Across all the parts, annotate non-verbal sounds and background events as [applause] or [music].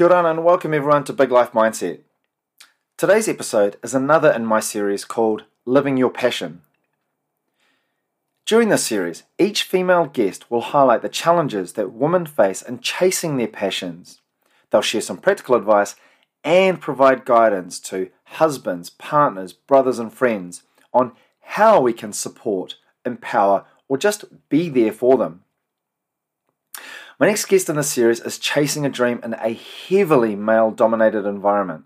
Kia ora and welcome everyone to Big Life Mindset. Today's episode is another in my series called Living Your Passion. During this series, each female guest will highlight the challenges that women face in chasing their passions. They'll share some practical advice and provide guidance to husbands, partners, brothers, and friends on how we can support, empower, or just be there for them. My next guest in this series is chasing a dream in a heavily male dominated environment.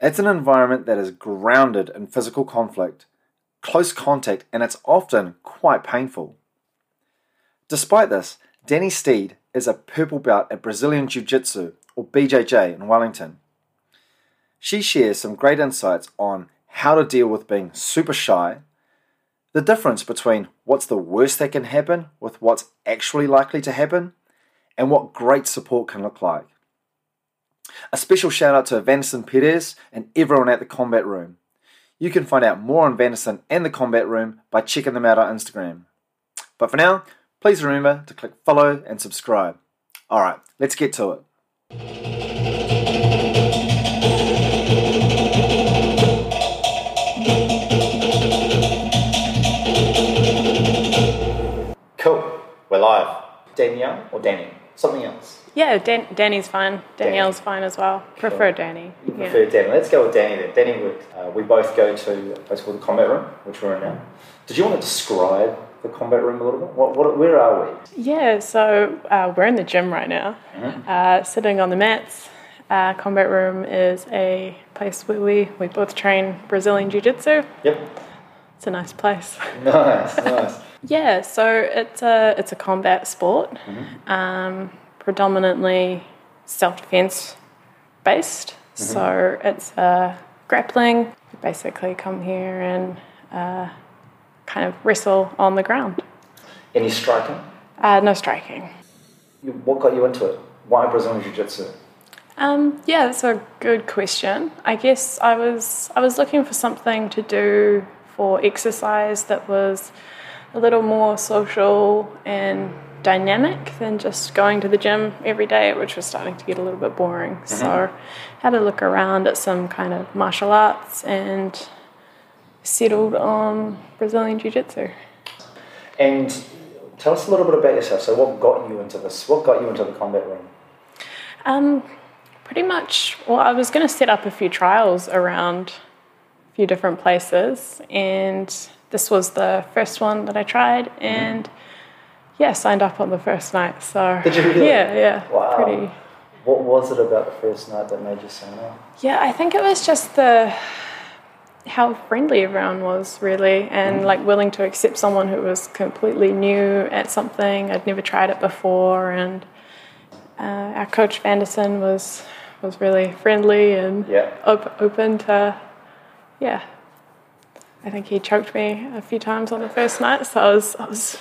It's an environment that is grounded in physical conflict, close contact, and it's often quite painful. Despite this, Danii Stead is a purple belt at Brazilian Jiu Jitsu, or BJJ, in Wellington. She shares some great insights on how to deal with being super shy, the difference between what's the worst that can happen with what's actually likely to happen, and what great support can look like. A special shout out to Vanderson Perez and everyone at the Combat Room. You can find out more on Vanderson and the Combat Room by checking them out on Instagram. But for now, please remember to click follow and subscribe. Alright, let's get to it. Danielle or Danii? Something else. Yeah, Dan- Danii's fine. Danielle's fine as well. Prefer Danii. You Yeah. prefer Danii. Let's go with Danii then. Danii would. Uh, we both go to a place called the Combat Room, which we're in now. Did you want to describe the Combat Room a little bit? What, what, where are we? Yeah, so uh, we're in the gym right now, Mm-hmm. uh, sitting on the mats. Uh, Combat Room is a place where we, we both train Brazilian Jiu Jitsu. Yep. It's a nice place. [laughs] Nice, nice. Yeah, so it's a it's a combat sport, Mm-hmm. um, predominantly self defense based. Mm-hmm. So it's uh, grappling. You basically come here and uh, kind of wrestle on the ground. Any striking? Uh, no striking. You, what got you into it? Why Brazilian Jiu Jitsu? Um, yeah, that's a good question. I guess I was I was looking for something to do for exercise that was a little more social and dynamic than just going to the gym every day, which was starting to get a little bit boring. So, had a look around at some kind of martial arts and settled on Brazilian Jiu Jitsu. And tell us a little bit about yourself. So, what got you into this? What got you into the Combat ring? Um, pretty much. Well, I was going to set up a few trials around a few different places, and this was the first one that I tried, and yeah, signed up on the first night. So Did you really? Yeah, yeah. Wow. Pretty. What was it about the first night that made you sign up? Yeah, I think it was just the how friendly everyone was really and like willing to accept someone who was completely new at something i'd never tried it before and uh, our coach vanderson was was really friendly and Yeah. op- open to yeah i think he choked me a few times on the first night so i was i was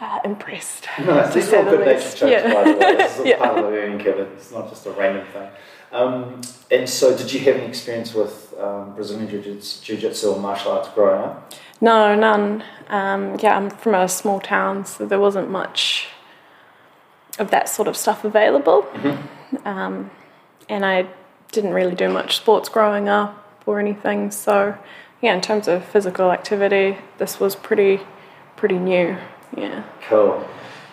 uh, impressed [laughs] Nice. to These are all good natured least. jokes, Yeah. by the way. This is all [laughs] Yeah. part of the learning curve. It's not just a random thing. Um, and so, did you have any experience with um, Brazilian Jiu Jitsu or martial arts growing up? No, none. Um, yeah, I'm from a small town, so there wasn't much of that sort of stuff available. Um, and I didn't really do much sports growing up or anything. So, yeah, in terms of physical activity, this was pretty, pretty new. Yeah. Cool,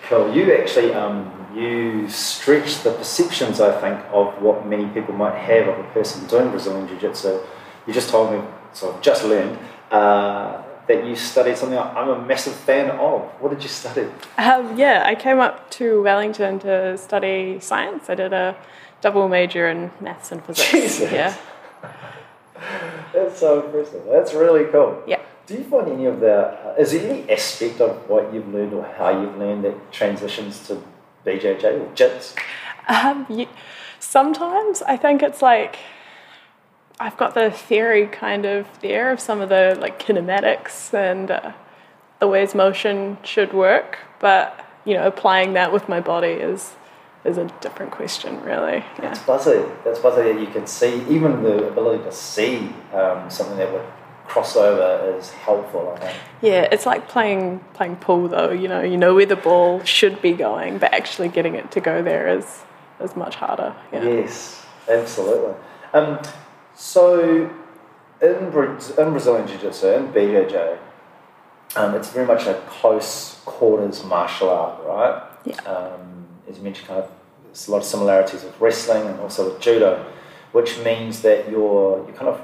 cool. You actually um, you stretched the perceptions, I think, of what many people might have of a person doing Brazilian Jiu Jitsu. You just told me, so I've just learned uh, that you studied something I'm a massive fan of. What did you study? Um, yeah, I came up to Wellington to study science. I did a double major in maths and physics. Jesus. Yeah. [laughs] That's so impressive. That's really cool. Yeah. Do you find any of the, uh, is there any aspect of what you've learned or how you've learned that transitions to BJJ or JITS? Um, ye- sometimes I think it's like I've got the theory kind of there of some of the like kinematics and uh, the ways motion should work, but you know, applying that with my body is is a different question, really. Yeah. That's buzzy. That's buzzy that you can see, even the ability to see um, something that would cross over is helpful, I think. Yeah, it's like playing playing pool though. You know, you know where the ball should be going, but actually getting it to go there is is much harder. Yeah. Yes, absolutely. Um, so in, Bra- in Brazilian Jiu Jitsu, in BJJ, um, it's very much a close quarters martial art, right? Yeah. Um, as you mentioned, kind of, there's a lot of similarities with wrestling and also with judo, which means that you're you kind of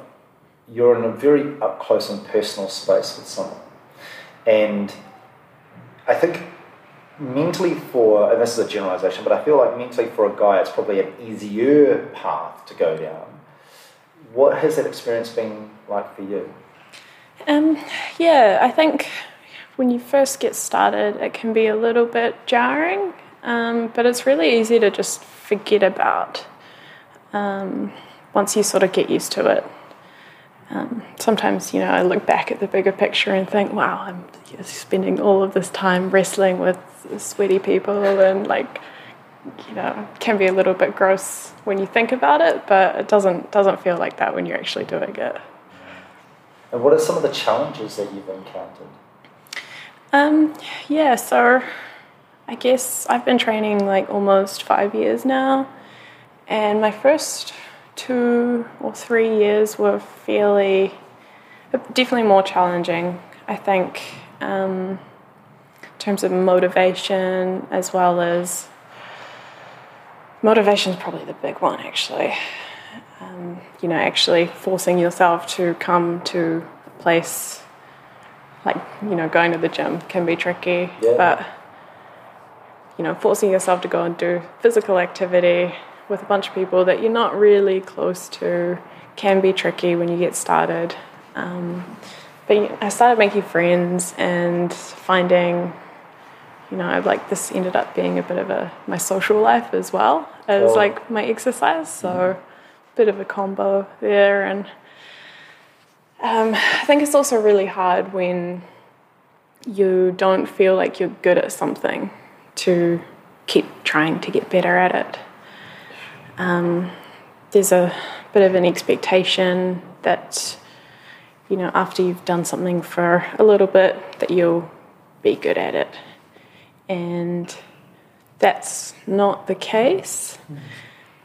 you're in a very up close and personal space with someone, and I think mentally for and this is a generalization, but I feel like mentally for a guy, it's probably an easier path to go down. What has that experience been like for you? Um, yeah, I think when you first get started, it can be a little bit jarring, um, but it's really easy to just forget about um, once you sort of get used to it. Um, sometimes, you know, I look back at the bigger picture and think, wow, I'm spending all of this time wrestling with sweaty people and like, you know, can be a little bit gross when you think about it, but it doesn't doesn't feel like that when you're actually doing it. And what are some of the challenges that you've encountered? Um, yeah, so I guess I've been training like almost five years now, and my first two or three years were fairly, definitely more challenging. I think um, in terms of motivation as well as motivation is probably the big one actually. Um, you know, actually forcing yourself to come to a place like you know going to the gym can be tricky, Yeah. but you know, forcing yourself to go and do physical activity with a bunch of people that you're not really close to can be tricky when you get started. Um, but I started making friends and finding, you know, like this ended up being a bit of a my social life as well as Oh. like my exercise. So, a bit of a combo there, and um, I think it's also really hard when you don't feel like you're good at something to keep trying to get better at it. Um, there's a bit of an expectation that, you know, after you've done something for a little bit, that you'll be good at it. And that's not the case.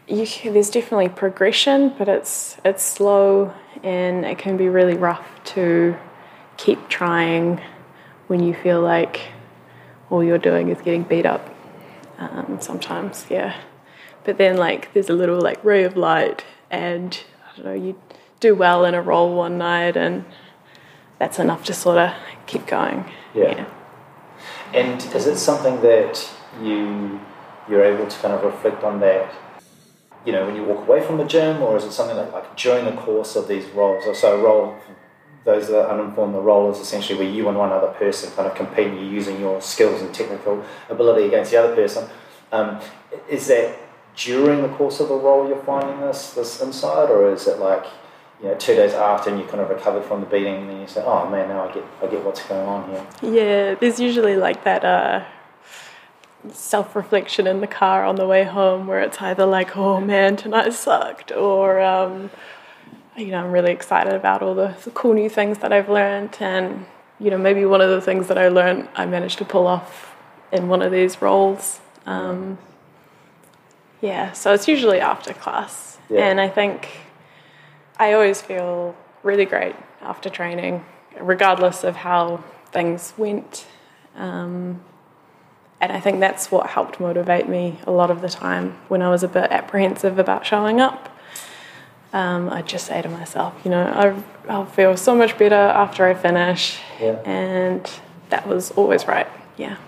You, there's definitely progression, but it's it's slow and it can be really rough to keep trying when you feel like all you're doing is getting beat up. Um, sometimes, yeah. But then, like, there's a little like ray of light, and I don't know, you do well in a roll one night, and that's enough to sort of keep going. Yeah. And is it something that you you're able to kind of reflect on that? You know, when you walk away from the gym, or is it something like, like during the course of these rolls? Or so a roll, those that are uninformed, the roll is essentially where you and one other person kind of compete. You're using your skills and technical ability against the other person. Um, is that during the course of the roll you're finding this this insight, or is it like you know two days after and you kind of recovered from the beating, and then you say, "Oh man, now I get I get what's going on here." Yeah, there's usually like that uh, self reflection in the car on the way home where it's either like, oh man, tonight sucked, or, um, you know, I'm really excited about all the, the cool new things that I've learned. And, you know, maybe one of the things that I learned I managed to pull off in one of these rolls. Um, yeah, so it's usually after class. Yeah. And I think I always feel really great after training, regardless of how things went. Um, and I think that's what helped motivate me a lot of the time when I was a bit apprehensive about showing up. Um, I'd just say to myself, you know, I, I'll feel so much better after I finish. Yeah. And that was always right. Yeah.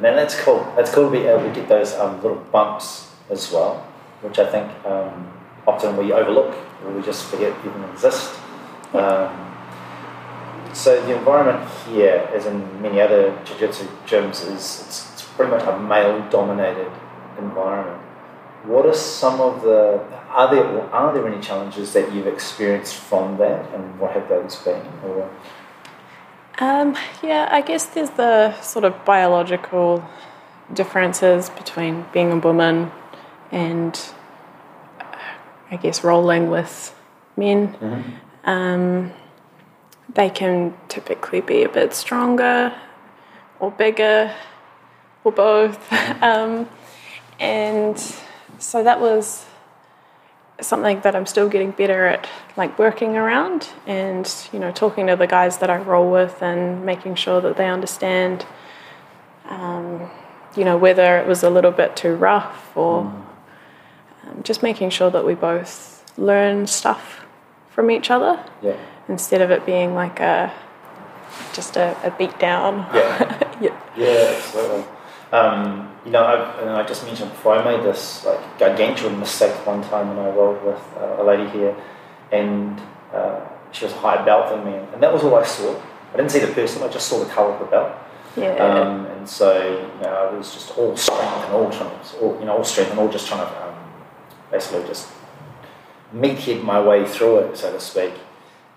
Man, that's cool. That's cool to be able to get those um, little bumps as well, which I think um, often we overlook or we just forget even exist. Um, so the environment here, as in many other jiu-jitsu gyms, is it's, it's pretty much a male-dominated environment. What are some of the are there are there any challenges that you've experienced from that, and what have those been? Or Um, yeah, I guess there's the sort of biological differences between being a woman and uh, I guess rolling with men. Um, they can typically be a bit stronger or bigger or both. [laughs] um, and so that was something that I'm still getting better at, like working around and you know talking to the guys that I roll with and making sure that they understand, um, you know, whether it was a little bit too rough or um, just making sure that we both learn stuff from each other Yeah. instead of it being like a just a, a beat down. Yeah. [laughs] yeah. Yeah, absolutely. Um, you know, I, and I just mentioned before, I made this like gargantuan mistake one time when I rolled with uh, a lady here, and uh, she was a higher belt than me, and that was all I saw. I didn't see the person; I just saw the colour of the belt. Yeah. Um, and so, you know, I was just all strength and all trying to, all, you know, all strength and all just trying to um, basically just meathead my way through it, so to speak,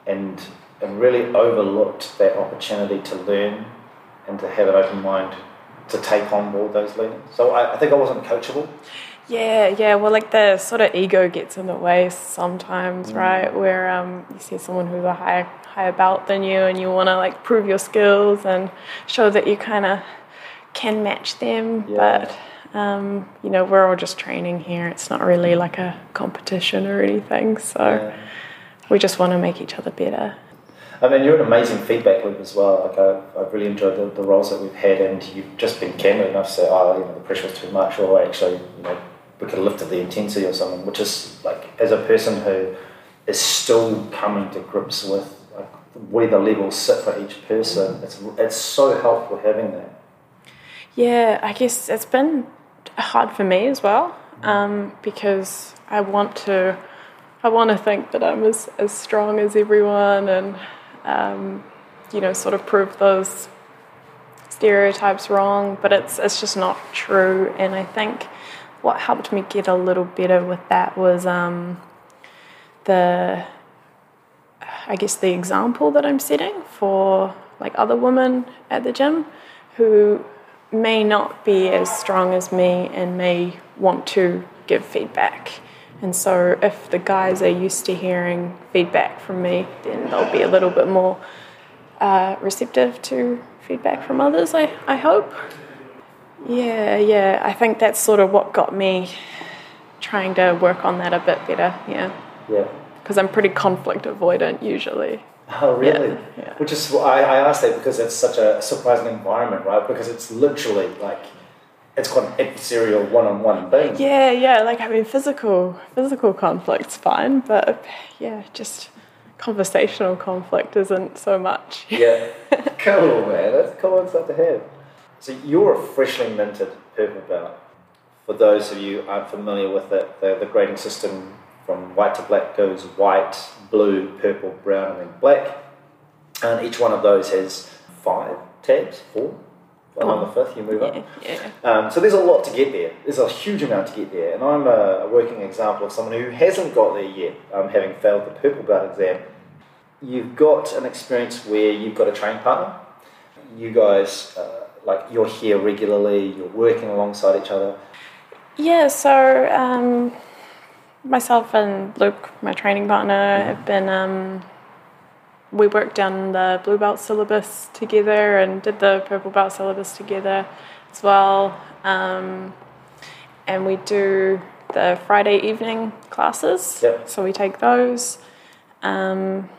and and really overlooked that opportunity to learn and to have an open mind to take on board those learnings. So I, I think I wasn't coachable. Yeah, yeah. Well, like the sort of ego gets in the way sometimes, right? Where um, you see someone who's a higher higher belt than you, and you want to like prove your skills and show that you kind of can match them. Yeah. But um, you know, we're all just training here. It's not really like a competition or anything. So Yeah. we just want to make each other better. I mean, you're an amazing feedback loop as well. Like I, I've really enjoyed the, the rolls that we've had, and you've just been candid enough to say, "Oh, you know, the pressure was too much," or actually, you know, we could have lifted the intensity or something. Which is like, as a person who is still coming to grips with like where the levels sit for each person, it's it's so helpful having that. Yeah, I guess it's been hard for me as well um, because I want to, I want to think that I'm as, as strong as everyone and, um, you know, sort of prove those stereotypes wrong, but it's it's just not true. And I think what helped me get a little better with that was um, the, I guess the example that I'm setting for like other women at the gym who may not be as strong as me and may want to give feedback. And so, if the guys are used to hearing feedback from me, then they'll be a little bit more uh, receptive to feedback from others, I, I hope. Yeah, yeah, I think that's sort of what got me trying to work on that a bit better, yeah. Yeah. Because I'm pretty conflict avoidant usually. Oh, really? Yeah, yeah. Which is I, I asked that because it's such a surprising environment, right? Because it's literally like it's quite an adversarial one-on-one thing. Yeah, yeah. Like I mean, physical physical conflict's fine, but yeah, just conversational conflict isn't so much. Yeah. [laughs] cool, man. That's a cool insight to have. So you're a freshly minted purple belt. For those of you aren't familiar with it, the, the grading system from white to black goes white, blue, purple, brown, and then black. And each one of those has five tabs, four. On the fifth, you move up. Yeah, yeah. Um, so there's a lot to get there. There's a huge amount to get there, and I'm a, working example of someone who hasn't got there yet, um, having failed the purple belt exam. You've got an experience where you've got a training partner. You guys, uh, like, you're here regularly. You're working alongside each other. Yeah, so um, myself and Luke, my training partner, have been. We worked down the blue belt syllabus together and did the purple belt syllabus together as well. Um, and we do the Friday evening classes. Yep. So we take those. Um,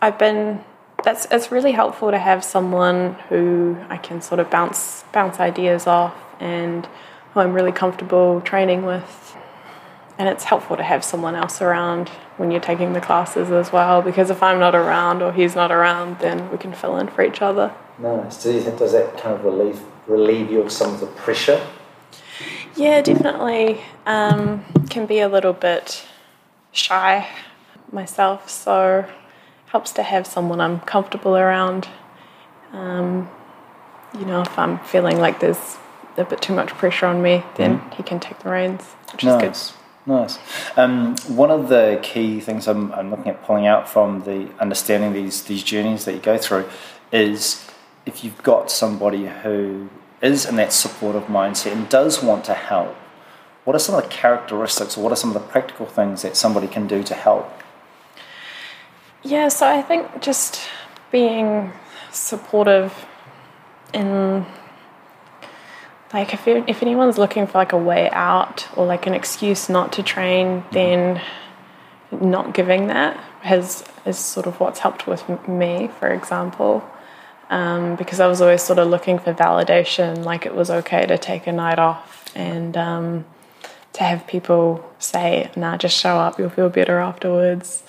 I've been. That's it's really helpful to have someone who I can sort of bounce bounce ideas off and who I'm really comfortable training with. And it's helpful to have someone else around when you're taking the classes as well, because if I'm not around or he's not around, then we can fill in for each other. Nice. Do you think does that kind of relieve relieve you of some of the pressure? Yeah, definitely. Um, can be a little bit shy myself, so helps to have someone I'm comfortable around. Um, you know, if I'm feeling like there's a bit too much pressure on me, then he can take the reins, which is good. Nice. Um, one of the key things I'm, I'm looking at pulling out from the understanding these these journeys that you go through is if you've got somebody who is in that supportive mindset and does want to help, what are some of the characteristics or what are some of the practical things that somebody can do to help? Yeah, so I think just being supportive in like if you, if anyone's looking for like a way out or like an excuse not to train, then not giving that has is sort of what's helped with me, for example. Um, because I was always sort of looking for validation, like it was okay to take a night off and um, to have people say, "Nah, just show up, you'll feel better afterwards,"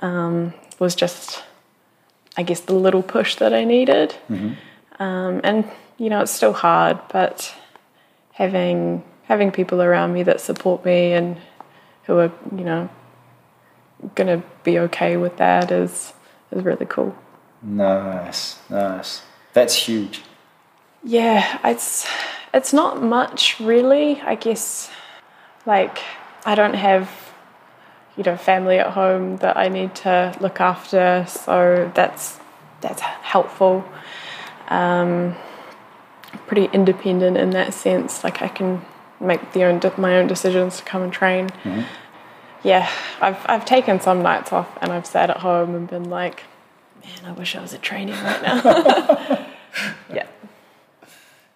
um, was just, I guess, the little push that I needed. Um, and you know, it's still hard, but having having people around me that support me and who are, you know, gonna be okay with that is is really cool. Nice, nice. That's huge. Yeah, it's it's not much really. I guess like I don't have you know family at home that I need to look after, so that's that's helpful. Um, pretty independent in that sense. Like I can make the own my own decisions to come and train. Mm-hmm. Yeah, I've I've taken some nights off and I've sat at home and been like, man, I wish I was at training right now. [laughs] yeah.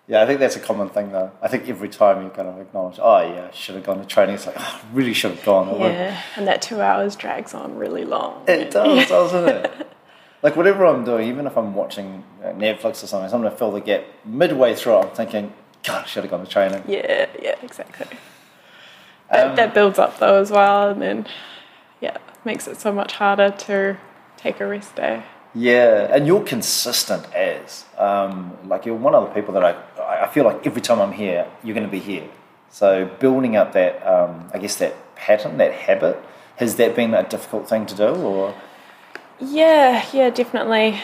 Yeah, I think that's a common thing though. I think every time you kind of acknowledge, oh yeah, I should have gone to training. It's like, oh, I really should have gone. I Yeah, and that two hours drags on really long. It does, doesn't it? [laughs] Like whatever I'm doing, even if I'm watching uh, Netflix or something, I'm going to fill the gap midway through. I'm thinking, God, I should have gone to training. Yeah, yeah, exactly. That, Um, that builds up though as well, and then yeah, makes it so much harder to take a rest day. Yeah, and you're consistent as um, like you're one of the people that I I feel like every time I'm here, you're going to be here. So building up that um, I guess that pattern, that habit, has that been a difficult thing to do, or Yeah, yeah, definitely.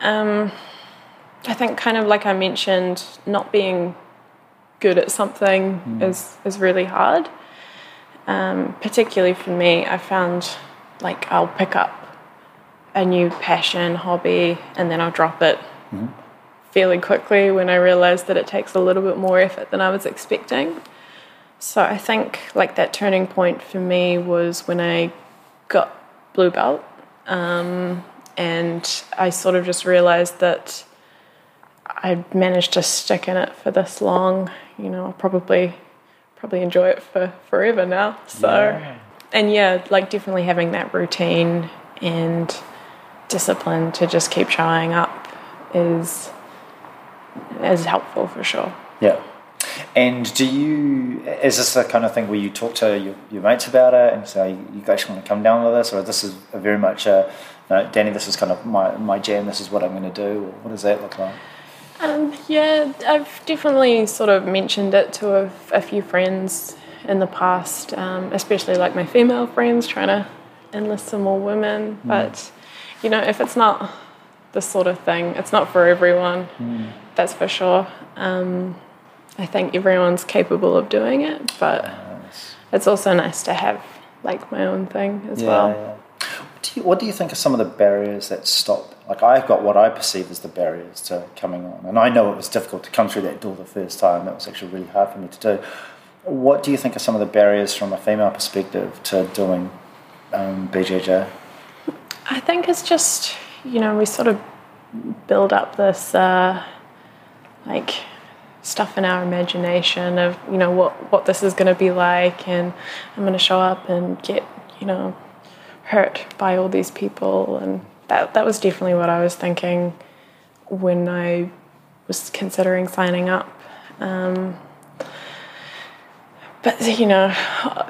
Um, I think kind of like I mentioned, not being good at something is is really hard. Um, particularly for me, I found like I'll pick up a new passion, hobby, and then I'll drop it fairly quickly when I realize that it takes a little bit more effort than I was expecting. So I think like that turning point for me was when I got blue belt, um, and I sort of just realized that I managed to stick in it for this long. You know, I'll probably probably enjoy it for forever now. So, Yeah. and yeah, like definitely having that routine and discipline to just keep showing up is is helpful for sure. yeah. And do you is this the kind of thing where you talk to your, your mates about it and say you guys want to come down with this, or this is a very much a no, Danii, this is kind of my, my jam. This is what I'm going to do. Or what does that look like? Um, yeah, I've definitely sort of mentioned it to a, a few friends in the past, um, especially like my female friends, trying to enlist some more women. But, you know, if it's not this sort of thing, it's not for everyone, that's for sure. Um, I think everyone's capable of doing it, but Nice. it's also nice to have like my own thing as Yeah, well. yeah. What do, you, what do you think are some of the barriers that stop? Like I've got what I perceive as the barriers to coming on, and I know it was difficult to come through that door the first time. That was actually really hard for me to do. What do you think are some of the barriers from a female perspective to doing um, BJJ? I think it's just, you know, we sort of build up this uh, like stuff in our imagination of, you know, what, what this is going to be like, and I'm going to show up and get, you know, hurt by all these people. And that, that was definitely what I was thinking when I was considering signing up. Um, but you know,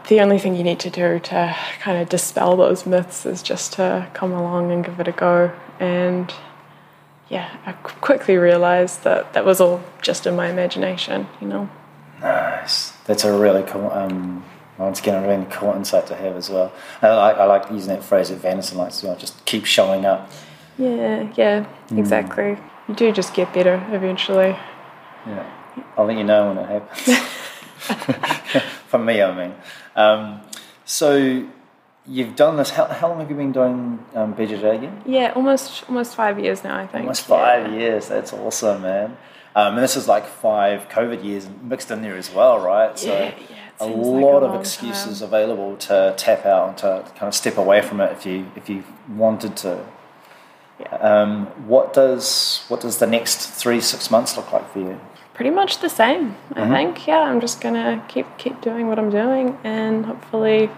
the only thing you need to do to kind of dispel those myths is just to come along and give it a go. And yeah, I quickly realized that that was all just in my imagination, you know. Nice. That's a really cool. Um, once again, a really cool insight to have as well. I like, I like using that phrase that Vanessa likes as well. Just keep showing up. Yeah, yeah, exactly. You do just get better eventually. Yeah, I'll let you know when it happens. [laughs] [laughs] For me, I mean. Um, so you've done this. How, how long have you been doing um, BJJ again? Yeah, almost almost five years now, I think. Almost five Yeah. years. That's awesome, man. Um, and this is like five COVID years mixed in there as well, right? So Yeah, yeah, a seems like lot a of excuses time. available to tap out and to kind of step away from it if you if you wanted to. Yeah. Um, what does what does the next three six months look like for you? pretty much the same. I Mm-hmm. think. Yeah, I'm just gonna keep keep doing what I'm doing and hopefully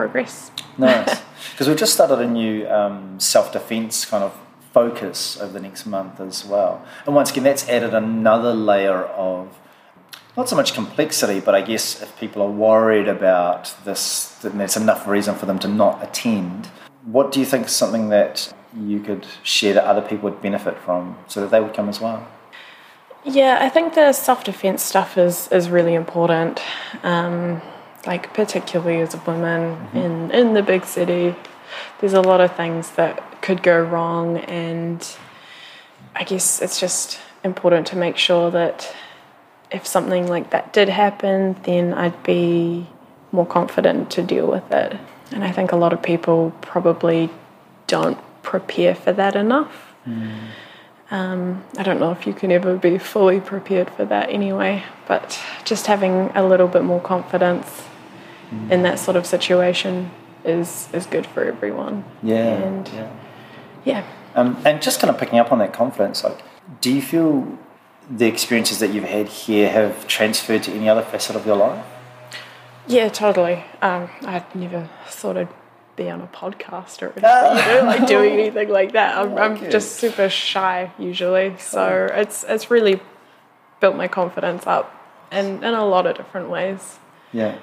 progress. Nice. [laughs] Because we've just started a new um, self defense kind of focus over the next month as well. And once again, that's added another layer of not so much complexity, but I guess if people are worried about this, then that's enough reason for them to not attend. What do you think is something that you could share that other people would benefit from so that they would come as well? Yeah, I think the self defense stuff is is really important. Um, like particularly as a woman in in the big city, there's a lot of things that could go wrong, and I guess it's just important to make sure that if something like that did happen, then I'd be more confident to deal with it. And I think a lot of people probably don't prepare for that enough. Um, I don't know if you can ever be fully prepared for that anyway, but just having a little bit more confidence in that sort of situation is is good for everyone. And yeah. yeah. Um, and just kind of picking up on that confidence, like, do you feel the experiences that you've had here have transferred to any other facet of your life? Yeah, totally. Um, I'd never thought I'd be on a podcast or [laughs] you know, like doing anything like that. I'm, I'm just super shy usually, so it's it's really built my confidence up in in a lot of different ways. Yeah.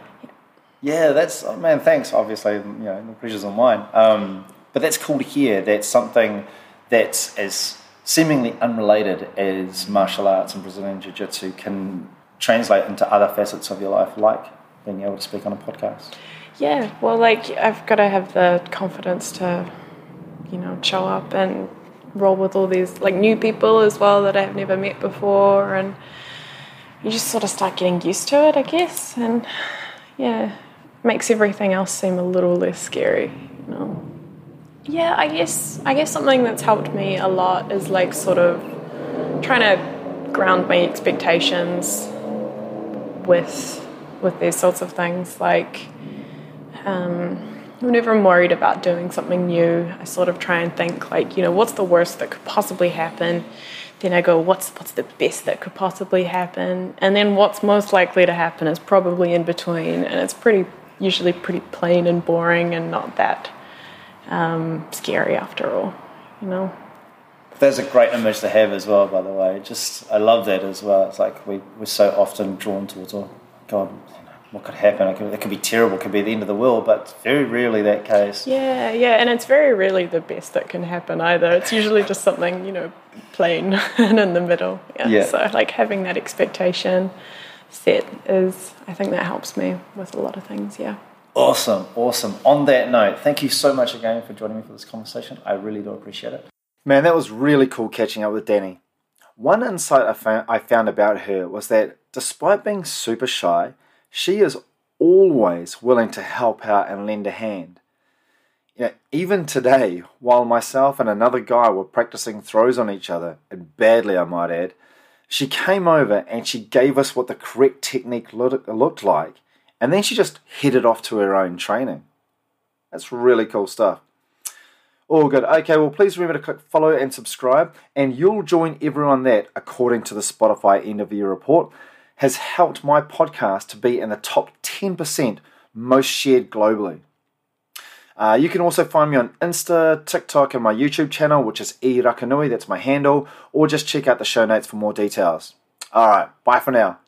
Yeah, that's oh, man. Thanks. Obviously, you know the pressure's on mine. Um, but that's cool to hear. That's something that's as seemingly unrelated as martial arts and Brazilian Jiu Jitsu can translate into other facets of your life, like being able to speak on a podcast. Yeah, well, like I've got to have the confidence to, you know, show up and roll with all these like new people as well that I've never met before, and you just sort of start getting used to it, I guess, and yeah, makes everything else seem a little less scary, you know. Yeah, I guess I guess something that's helped me a lot is like sort of trying to ground my expectations with with these sorts of things like um, whenever I'm worried about doing something new, I sort of try and think like, you know, what's the worst that could possibly happen? Then I go, what's what's the best that could possibly happen? And then what's most likely to happen is probably in between, and it's pretty usually pretty plain and boring and not that um, scary after all, you know. That's a great image to have as well, by the way. Just I love that as well. It's like we, we're so often drawn towards, oh, God, what could happen? It could, it could be terrible, it could be the end of the world, but very rarely that case. Yeah, yeah, and it's very rarely the best that can happen either. It's usually just something, you know, plain [laughs] and in the middle. Yeah. Yeah. So like having that expectation set is I think that helps me with a lot of things, yeah. Awesome, awesome. On that note, thank you so much again for joining me for this conversation. I really do appreciate it. Man, that was really cool catching up with Danii. One insight I found, about her was that despite being super shy, she is always willing to help out and lend a hand. You know, even today, while myself and another guy were practicing throws on each other, and badly I might add, she came over and she gave us what the correct technique looked like, and then she just headed off to her own training. That's really cool stuff. All good. Okay, well, please remember to click follow and subscribe, and you'll join everyone that, according to the Spotify end of year report, has helped my podcast to be in the top 10% most shared globally. Uh, you can also find me on Insta, TikTok, and my YouTube channel, which is e Rakanui, that's my handle, or just check out the show notes for more details. All right, bye for now.